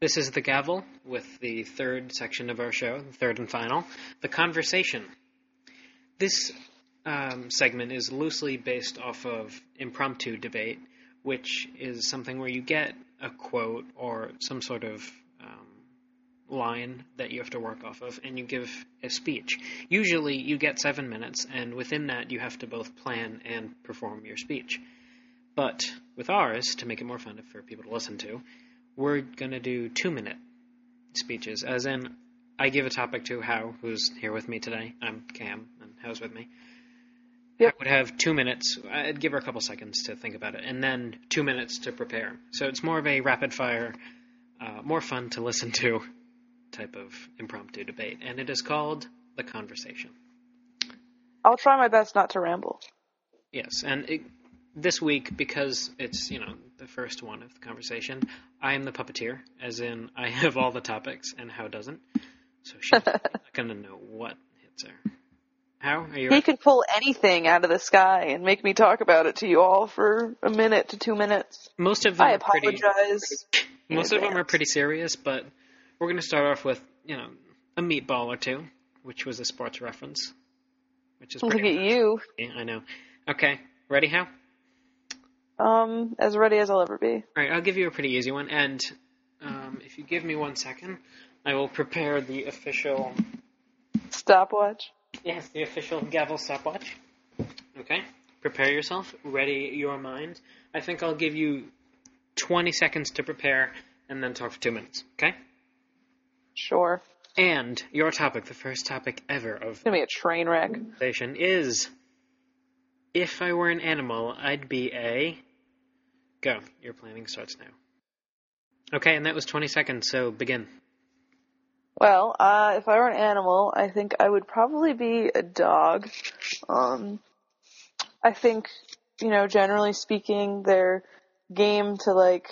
This is The Gavel with the third section of our show, the third and final, The Conversation. This um, segment is loosely based off of impromptu debate, which is something where you get a quote or some sort of um, line that you have to work off of, and you give a speech. Usually, you get seven minutes, and within that, you have to both plan and perform your speech. But with ours, to make it more fun for people to listen to, we're going to do two minute speeches, as in, I give a topic to Howe, who's here with me today. I'm Cam, and Howe's with me. Yep. I would have two minutes. I'd give her a couple seconds to think about it, and then two minutes to prepare. So it's more of a rapid fire, uh, more fun to listen to type of impromptu debate, and it is called The Conversation. I'll try my best not to ramble. Yes, and it, this week, because it's, you know, the first one of the conversation, I am the puppeteer, as in I have all the topics and Howe doesn't. So she's not going to know what hits her. Howe? Are you He ready? could pull anything out of the sky and make me talk about it to you all for a minute to two minutes. Most of them I are pretty, apologize. in most of them are pretty serious, but we're going to start off with, you know, a meatball or two, which was a sports reference, which is Look pretty at you. Yeah, I know. Okay, ready, Howe? Um, as ready as I'll ever be. All right, I'll give you a pretty easy one, and um, if you give me one second, I will prepare the official. Stopwatch. Yes, the official gavel stopwatch. Okay, prepare yourself. Ready your mind. I think I'll give you 20 seconds to prepare, and then talk for two minutes. Okay. Sure. And your topic, the first topic ever of It's gonna be a train wreck. is if I were an animal, I'd be a. Go. Your planning starts now. Okay, and that was 20 seconds, so begin. Well, uh, if I were an animal, I think I would probably be a dog. Um, I think, you know, generally speaking, they're game to like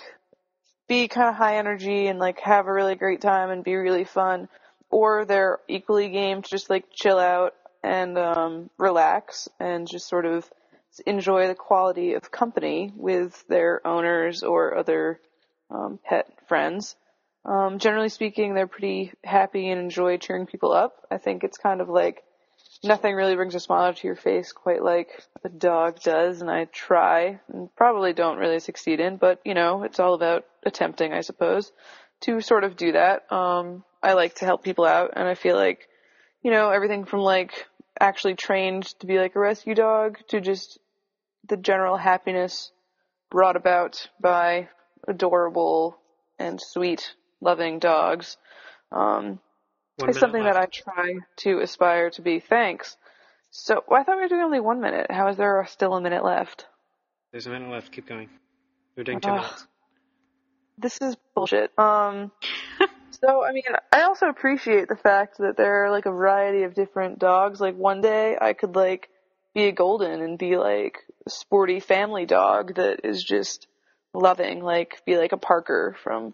be kind of high energy and like have a really great time and be really fun, or they're equally game to just like chill out and um, relax and just sort of enjoy the quality of company with their owners or other um, pet friends. Um, generally speaking, they're pretty happy and enjoy cheering people up. I think it's kind of like nothing really brings a smile to your face quite like a dog does, and I try and probably don't really succeed in, but you know, it's all about attempting, I suppose, to sort of do that. Um, I like to help people out, and I feel like, you know, everything from like actually trained to be like a rescue dog to just the general happiness brought about by adorable and sweet, loving dogs. Um, it's something that I try to aspire to be. Thanks. So well, I thought we were doing only one minute. How is there still a minute left? There's a minute left. Keep going. We're doing two Ugh. minutes. This is bullshit. Um, so I mean, I also appreciate the fact that there are like a variety of different dogs. Like one day I could like be a golden and be like a sporty family dog that is just loving, like be like a Parker from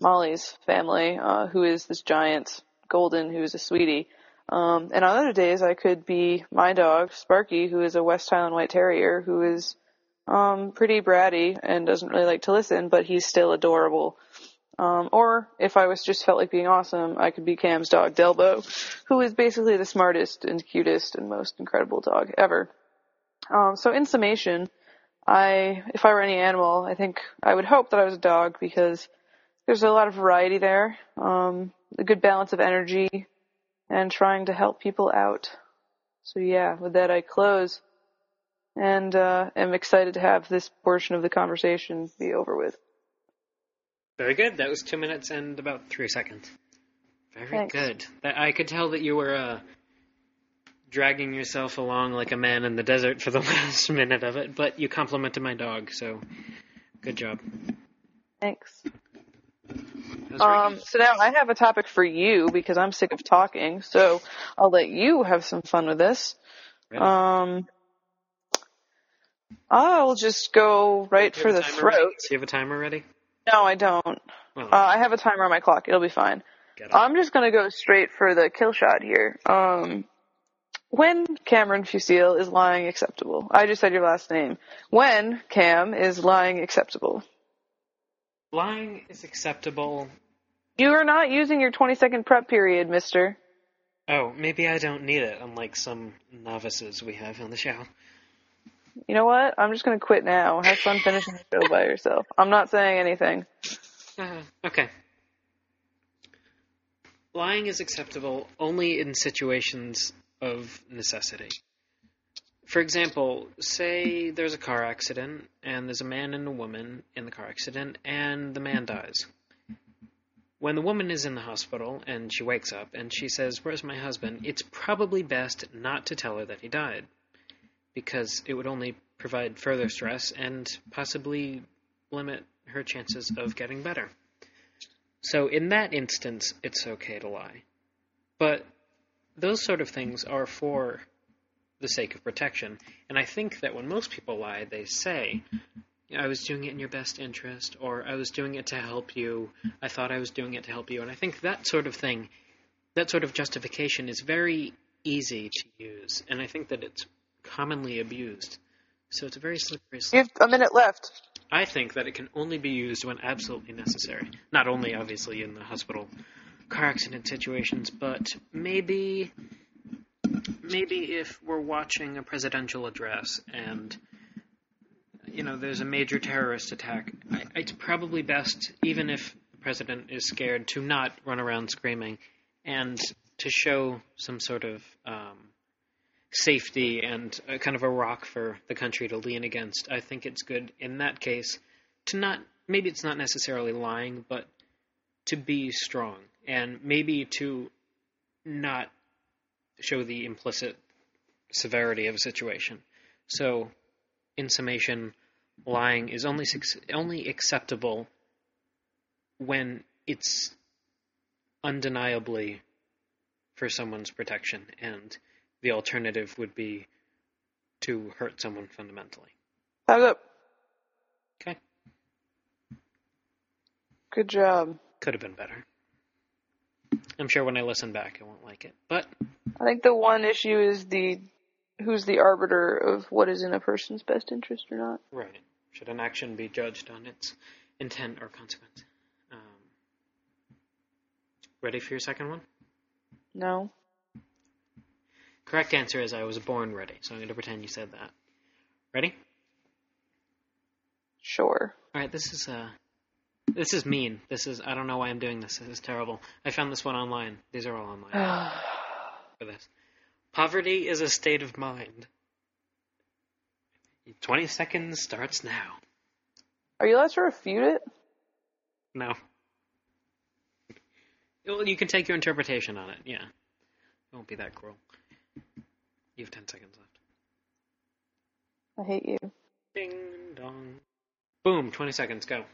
Molly's family, uh, who is this giant golden who is a sweetie. Um, and on other days I could be my dog, Sparky, who is a West Highland White Terrier, who is um, pretty bratty and doesn't really like to listen, but he's still adorable. Um, or if I was just felt like being awesome, I could be Cam's dog Delbo, who is basically the smartest and cutest and most incredible dog ever. Um, so in summation, I, if I were any animal, I think I would hope that I was a dog because there's a lot of variety there, um, a good balance of energy, and trying to help people out. So yeah, with that I close and uh, am excited to have this portion of the conversation be over with. Very good. That was two minutes and about three seconds. Very Thanks. good. I could tell that you were uh, dragging yourself along like a man in the desert for the last minute of it, but you complimented my dog, so good job. Thanks. That was very Um, so now I have a topic for you because I'm sick of talking. So I'll let you have some fun with this. Ready? Um, I'll just go right for the timer ready? throat. Do you have a timer ready? No, I don't. Uh, I have a timer on my clock. It'll be fine. I'm just gonna go straight for the kill shot here. Um, when Cameron Fusil is lying acceptable? I just said your last name. When Cam is lying acceptable? Lying is acceptable You are not using your 20 second prep period, mister. Oh, maybe I don't need it, unlike some novices we have on the show. You know what? I'm just gonna quit now. Have fun finishing the show by yourself. I'm not saying anything. Uh, okay. Lying is acceptable only in situations of necessity. For example, say there's a car accident and there's a man and a woman in the car accident and the man dies. When the woman is in the hospital and she wakes up and she says, Where's my husband? it's probably best not to tell her that he died because it would only provide further stress and possibly limit her chances of getting better. So, in that instance, it's okay to lie. But those sort of things are for the sake of protection. And I think that when most people lie, they say, I was doing it in your best interest, or I was doing it to help you, I thought I was doing it to help you. And I think that sort of thing, that sort of justification is very easy to use. And I think that it's commonly abused. So it's a very slippery slope. You have a minute left. I think that it can only be used when absolutely necessary. Not only, obviously, in the hospital car accident situations, but maybe maybe if we're watching a presidential address and you know there's a major terrorist attack, I, it's probably best, even if the president is scared, to not run around screaming and to show some sort of um, safety and a, kind of a rock for the country to lean against. I think it's good in that case to not maybe it's not necessarily lying, but to be strong and maybe to not show the implicit severity of a situation. So, in summation, lying is only only acceptable when it's undeniably for someone's protection and the alternative would be to hurt someone fundamentally. Howe's up? Okay. Good job. Could have been better. I'm sure when I listen back, I won't like it. But I think the one issue is the who's the arbiter of what is in a person's best interest or not. Right. Should an action be judged on its intent or consequence? Um, ready for your second one? No. Correct answer is I was born ready, so I'm going to pretend you said that. Ready? Sure. All right. This is uh, this is mean. This is I don't know why I'm doing this. This is terrible. I found this one online. These are all online. for this. Poverty is a state of mind. 20 seconds starts now. Are you allowed to refute it? No. Well, you can take your interpretation on it, yeah. It won't be that cruel. You have 10 seconds left. I hate you. Ding dong. Boom, 20 seconds, go.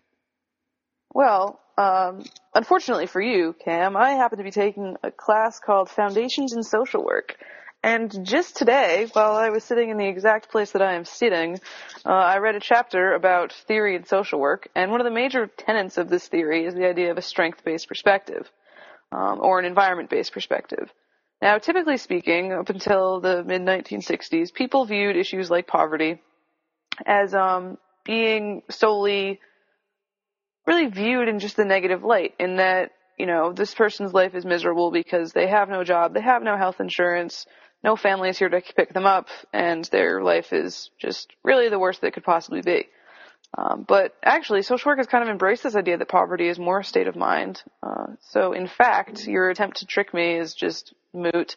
Well, um, unfortunately for you, Cam, I happen to be taking a class called Foundations in Social Work. And just today, while I was sitting in the exact place that I am sitting, uh, I read a chapter about theory in social work, and one of the major tenets of this theory is the idea of a strength-based perspective, um, or an environment-based perspective. Now, typically speaking, up until the mid 1960s, people viewed issues like poverty as um, being solely really viewed in just the negative light in that, you know, this person's life is miserable because they have no job, they have no health insurance, no family is here to pick them up, and their life is just really the worst that could possibly be. Um, but actually, social work has kind of embraced this idea that poverty is more a state of mind. Uh, so, in fact, your attempt to trick me is just moot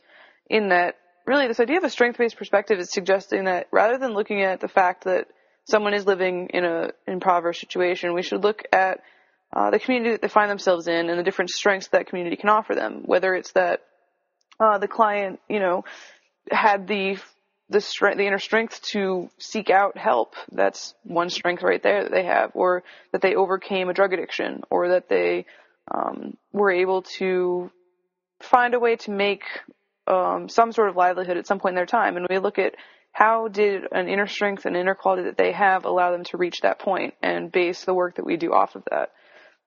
in that really this idea of a strength-based perspective is suggesting that rather than looking at the fact that someone is living in a impoverished situation, we should look at uh, the community that they find themselves in and the different strengths that community can offer them. Whether it's that uh, the client, you know, had the the strength, the inner strength to seek out help. That's one strength right there that they have, or that they overcame a drug addiction, or that they um, were able to find a way to make um, some sort of livelihood at some point in their time. And we look at how did an inner strength and inner quality that they have allow them to reach that point and base the work that we do off of that.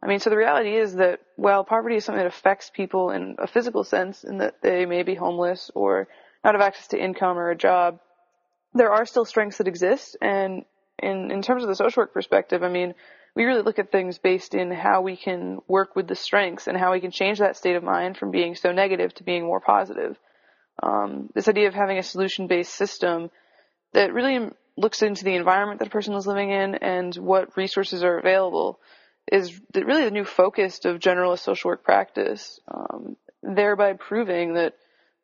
I mean, so the reality is that while poverty is something that affects people in a physical sense, in that they may be homeless or not have access to income or a job, there are still strengths that exist. And in, in terms of the social work perspective, I mean, we really look at things based in how we can work with the strengths and how we can change that state of mind from being so negative to being more positive. Um, this idea of having a solution-based system that really looks into the environment that a person is living in and what resources are available is really the new focus of generalist social work practice, um, thereby proving that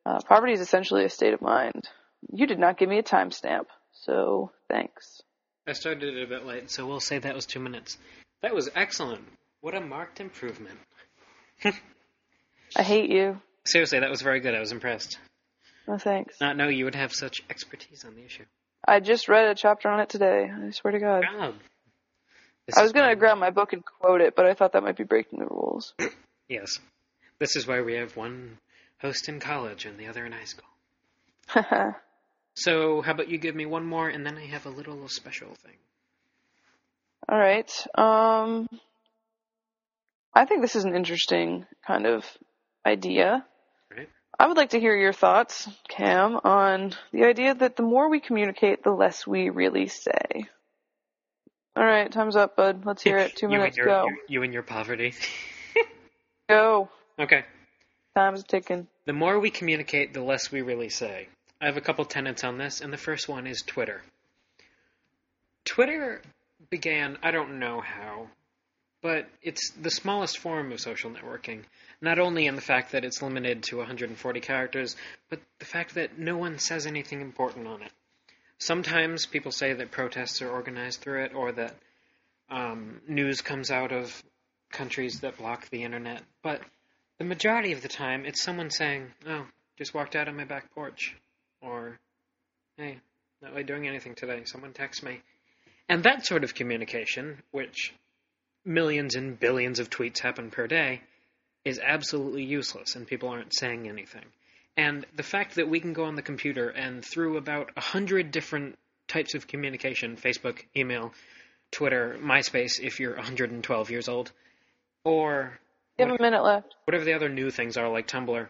uh, poverty is essentially a state of mind. You did not give me a timestamp, so thanks. I started it a bit late, so we'll say that was two minutes. That was excellent. What a marked improvement. I hate you. Seriously, that was very good. I was impressed. No thanks. Not know you would have such expertise on the issue. I just read a chapter on it today. I swear to God. God. I was going to grab my book and quote it, but I thought that might be breaking the rules. yes. This is why we have one host in college and the other in high school. so, how about you give me one more, and then I have a little special thing. All right. Um, I think this is an interesting kind of idea. Right. I would like to hear your thoughts, Cam, on the idea that the more we communicate, the less we really say. All right, time's up, bud. Let's hear it. Two minutes, and your, go. You, you and your poverty. go. Okay. Time's ticking. The more we communicate, the less we really say. I have a couple tenets on this, and the first one is Twitter. Twitter began, I don't know how, but it's the smallest form of social networking. Not only in the fact that it's limited to 140 characters, but the fact that no one says anything important on it. Sometimes people say that protests are organized through it, or that um, news comes out of countries that block the internet, but the majority of the time it's someone saying, "Oh, just walked out on my back porch," or "Hey, not really doing anything today. Someone text me," and that sort of communication, which millions and billions of tweets happen per day, is absolutely useless, and people aren't saying anything. And the fact that we can go on the computer and through about a hundred different types of communication Facebook, email, Twitter, MySpace, if you're 112 years old, or you have a minute left. Whatever the other new things are, like Tumblr.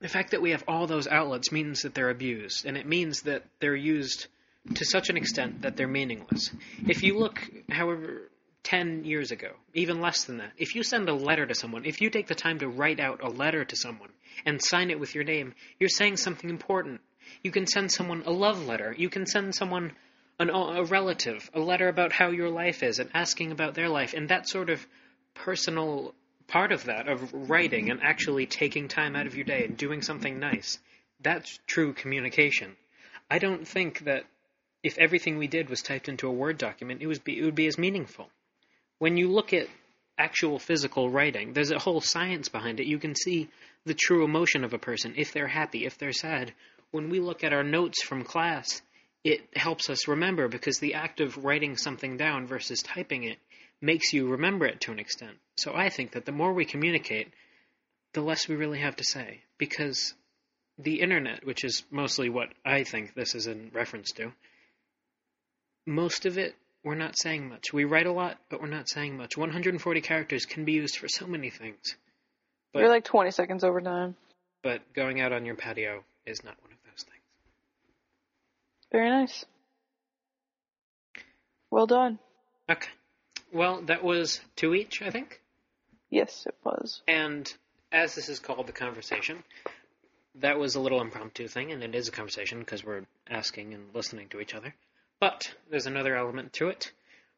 The fact that we have all those outlets means that they're abused, and it means that they're used to such an extent that they're meaningless. If you look, however, 10 years ago, even less than that, if you send a letter to someone, if you take the time to write out a letter to someone and sign it with your name, you're saying something important. You can send someone a love letter. You can send someone an, a relative a letter about how your life is and asking about their life. And that sort of personal part of that, of writing and actually taking time out of your day and doing something nice, that's true communication. I don't think that if everything we did was typed into a Word document, it, was be, it would be as meaningful when you look at actual physical writing, there's a whole science behind it. You can see the true emotion of a person, if they're happy, if they're sad. When we look at our notes from class, it helps us remember because the act of writing something down versus typing it makes you remember it to an extent. So I think that the more we communicate, the less we really have to say. Because the internet, which is mostly what I think this is in reference to, most of it we're not saying much. We write a lot, but we're not saying much. 140 characters can be used for so many things. But, You're like 20 seconds over time. But going out on your patio is not one of those things. Very nice. Well done. Okay. Well, that was two each, I think. Yes, it was. And as this is called the conversation, that was a little impromptu thing, and it is a conversation because we're asking and listening to each other. But there's another element to it.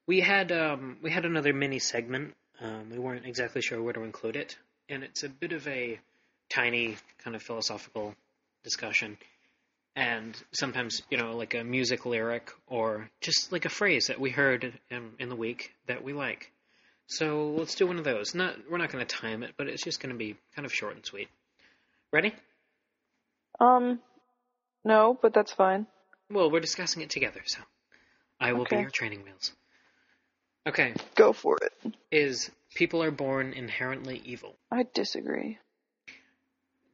We had um, we had another mini segment. Um, we weren't exactly sure where to include it, and it's a bit of a tiny kind of philosophical discussion, and sometimes you know like a music lyric or just like a phrase that we heard in, in the week that we like. So let's do one of those. Not we're not going to time it, but it's just going to be kind of short and sweet. Ready? Um, no, but that's fine. Well, we're discussing it together, so I will okay. be your training wheels. Okay. Go for it. Is people are born inherently evil? I disagree.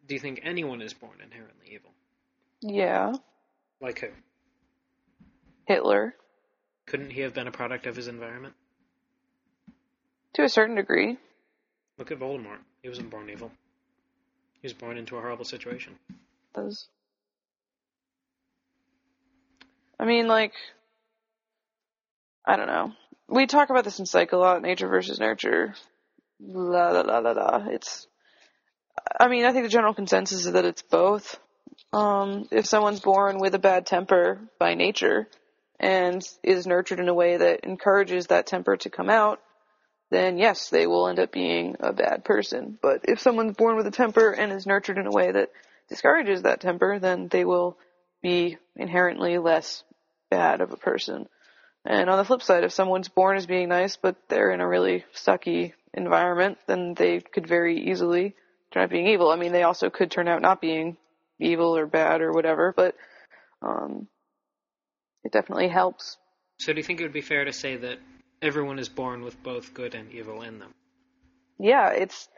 Do you think anyone is born inherently evil? Yeah. Like who? Hitler. Couldn't he have been a product of his environment? To a certain degree. Look at Voldemort. He wasn't born evil. He was born into a horrible situation. Was. I mean, like, I don't know. we talk about this in psych a lot, nature versus nurture. La la la la la. It's, I mean, I think the general consensus is that it's both. Um, if someone's born with a bad temper by nature and is nurtured in a way that encourages that temper to come out, then yes, they will end up being a bad person. But if someone's born with a temper and is nurtured in a way that discourages that temper, then they will be inherently less bad of a person. And on the flip side, if someone's born as being nice, but they're in a really sucky environment, then they could very easily turn out being evil. I mean, they also could turn out not being evil or bad or whatever, but um, it definitely helps. So, do you think it would be fair to say that everyone is born with both good and evil in them? Yeah, it's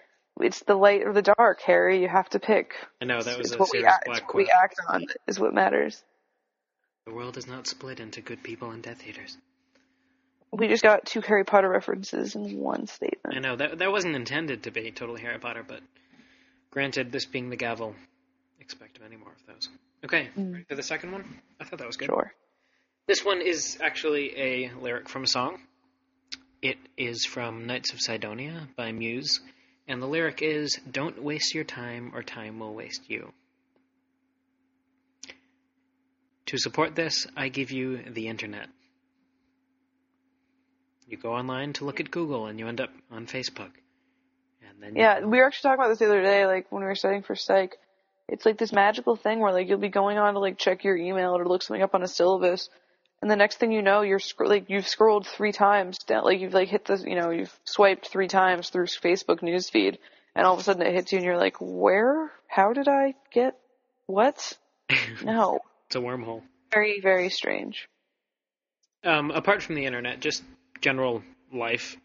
it's the light or the dark, Harry. You have to pick. I know that was it's a what we serious act, black it's what we act on is what matters. The world is not split into good people and Death Eaters. We just got two Harry Potter references in one statement. I know that that wasn't intended to be totally Harry Potter, but granted, this being the gavel, expect many more of those. Okay, mm. ready for the second one? I thought that was good. Sure. This one is actually a lyric from a song. It is from Knights of Cydonia by Muse, and the lyric is Don't waste your time, or time will waste you. To support this, I give you the internet. You go online to look at Google, and you end up on Facebook. And then you- Yeah, we were actually talking about this the other day, like when we were studying for psych. It's like this magical thing where like you'll be going on to like check your email or look something up on a syllabus, and the next thing you know, you're sc- like you've scrolled three times down, like you've like hit the, you know, you've swiped three times through Facebook newsfeed, and all of a sudden it hits you, and you're like, where? How did I get? What? No, it's a wormhole. very very strange. um, apart from the internet, just general life.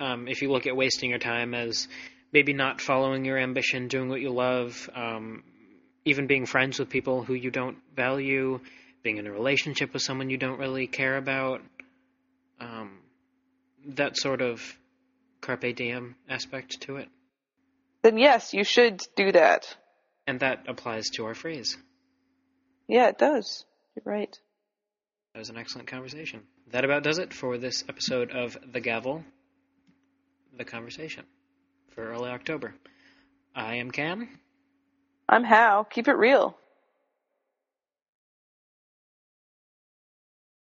Um, if you look at wasting your time as maybe not following your ambition, doing what you love, um, even being friends with people who you don't value, being in a relationship with someone you don't really care about, um, that sort of carpe diem aspect to it. Then yes, you should do that. And that applies to our phrase. Yeah, it does. You're right. That was an excellent conversation. That about does it for this episode of The Gavel, The Conversation, for early October. I am Cam. I'm Howe. Keep it real.